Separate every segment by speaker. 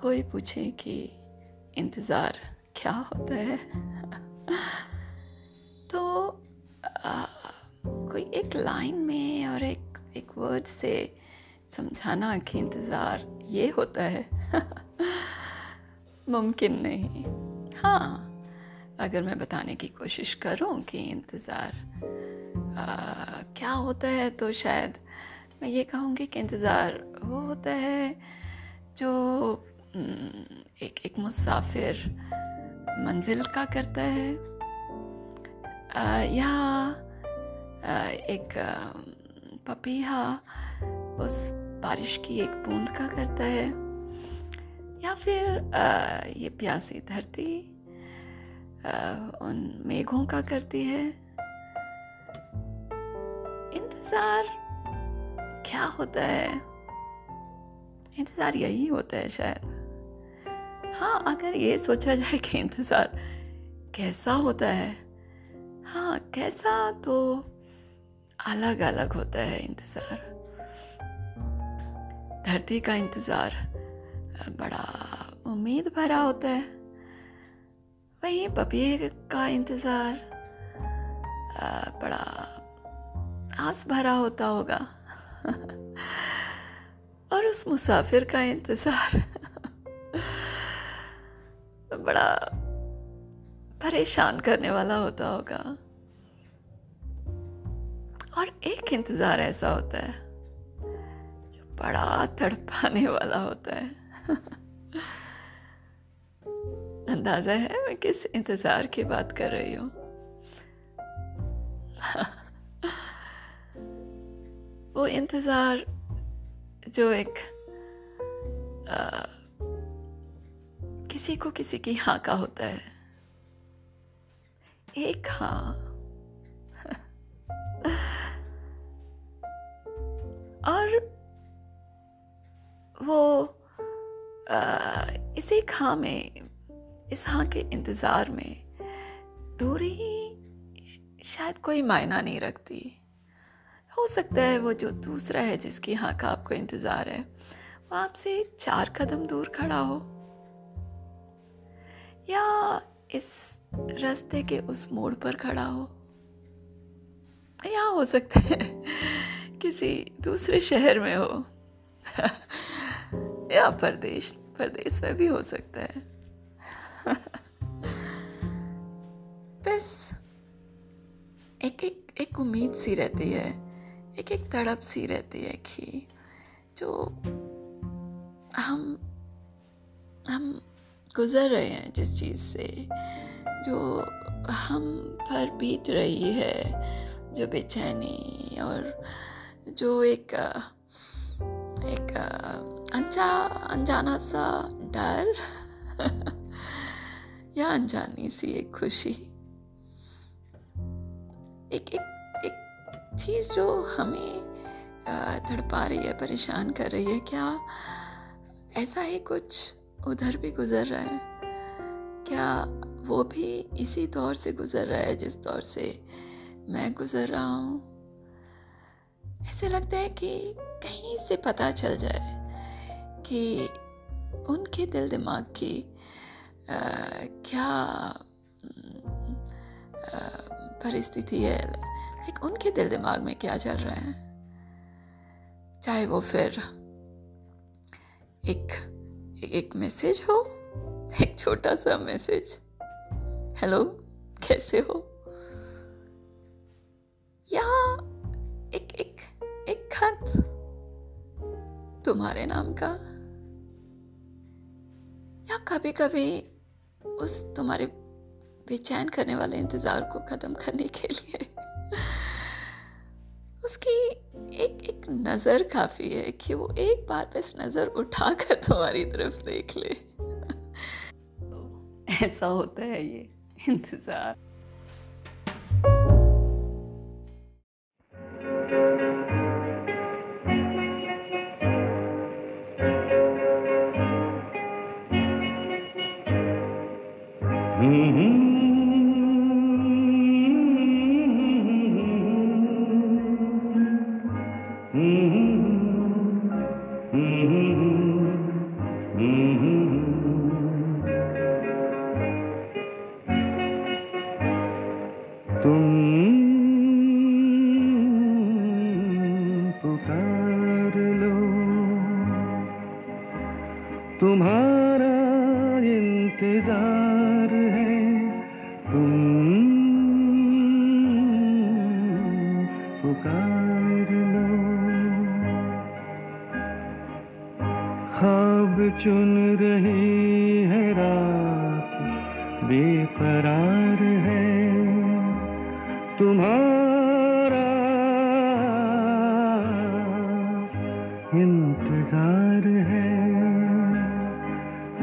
Speaker 1: कोई पूछे कि इंतज़ार क्या होता है? तो आ, कोई एक लाइन में और एक एक वर्ड से समझाना कि इंतज़ार ये होता है? मुमकिन नहीं। हाँ अगर मैं बताने की कोशिश करूँ कि इंतज़ार क्या होता है तो शायद मैं ये कहूँगी कि इंतज़ार वो होता है जो एक एक मुसाफिर मंजिल का करता है। या एक पपीहा उस बारिश की एक बूंद का करता है। या फिर ये प्यासी धरती उन मेघों का करती है। इंतज़ार क्या होता है? इंतज़ार यही होता है शायद। हाँ अगर ये सोचा जाए कि इंतज़ार कैसा होता है? हाँ कैसा तो अलग अलग होता है इंतज़ार। धरती का इंतज़ार, बड़ा उम्मीद भरा होता है। वहीं पपिए का इंतज़ार बड़ा आस भरा होता होगा। और उस मुसाफिर का इंतज़ार। बड़ा परेशान करने वाला होता होगा। और एक इंतज़ार ऐसा होता है जो बड़ा तड़पाने वाला होता है। अंदाज़ा है मैं किस इंतज़ार की बात कर रही हूँ। वो इंतज़ार जो एक आ, किसी को किसी की हाँ का होता है। एक हाँ। और वो इस एक हाँ में, इस हाँ के इंतज़ार में दूरी ही शायद कोई मायना नहीं रखती। हो सकता है वो जो दूसरा है जिसकी हाँ का आपको इंतज़ार है, वो आपसे चार कदम दूर खड़ा हो। इस रास्ते के उस मोड़ पर खड़ा हो। या हो सकता है किसी दूसरे शहर में हो। या परदेश परदेश में भी हो सकता है। बस, एक एक एक उम्मीद सी रहती है। एक एक तड़प सी रहती है कि जो हम हम गुज़र रहे हैं जिस चीज़ से, जो हम पर बीत रही है, जो बेचैनी और जो एक एक अनजा, अनजाना सा डर, या अनजानी सी एक खुशी। एक एक एक चीज़ जो हमें तड़पा रही है, परेशान कर रही है, क्या ऐसा ही कुछ उधर भी गुज़र रहा है। क्या वो भी इसी दौर से गुज़र रहा है जिस दौर से मैं गुज़र रहा हूँ? ऐसे लगता है कि कहीं से पता चल जाए कि उनके दिल दिमाग की आ, क्या परिस्थिति है? लाइक उनके दिल दिमाग में क्या चल रहा है? चाहे वो फिर एक एक मैसेज हो, एक छोटा सा मैसेज हेलो कैसे हो? या एक एक एक खत तुम्हारे नाम का. या कभी कभी उस तुम्हारे बेचैन करने वाले इंतज़ार को ख़त्म करने के लिए उसकी एक एक नज़र काफ़ी है कि वो एक बार बस नज़र उठाकर तुम्हारी तरफ़ देख ले। ऐसा होता है ये, इंतज़ार।
Speaker 2: तुम्हारा इंतज़ार है। तुम पुकार लो। खाब चुन रही है रात, बेकरार है। तुम्हारा इंतज़ार है।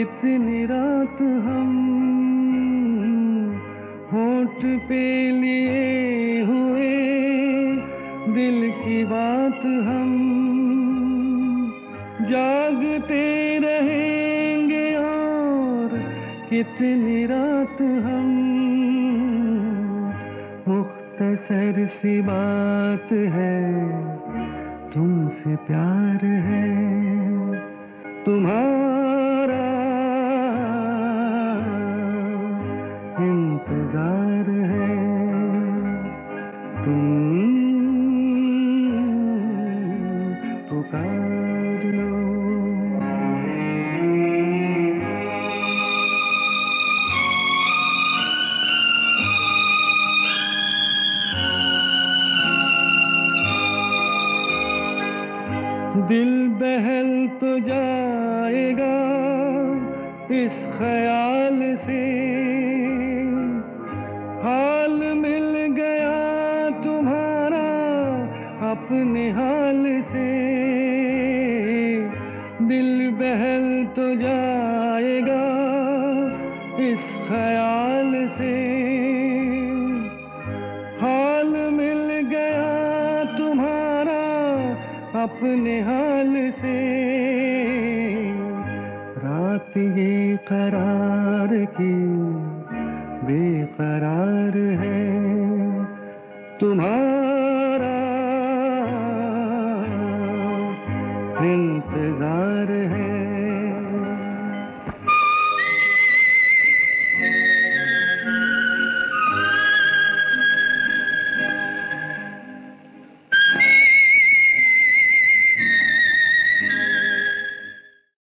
Speaker 2: कितनी रात हम होठ पे लिए हुए दिल की बात हम जागते रहेंगे और कितनी रात हम मुख्तसर सी बात है, तुमसे प्यार है, तुम्हारा दिल बहल तो जाएगा इस ख्याल से। हाल मिल गया तुम्हारा अपने हाल से। दिल बहल तो जाएगा इस ख्याल अपने हाल से रात ये करार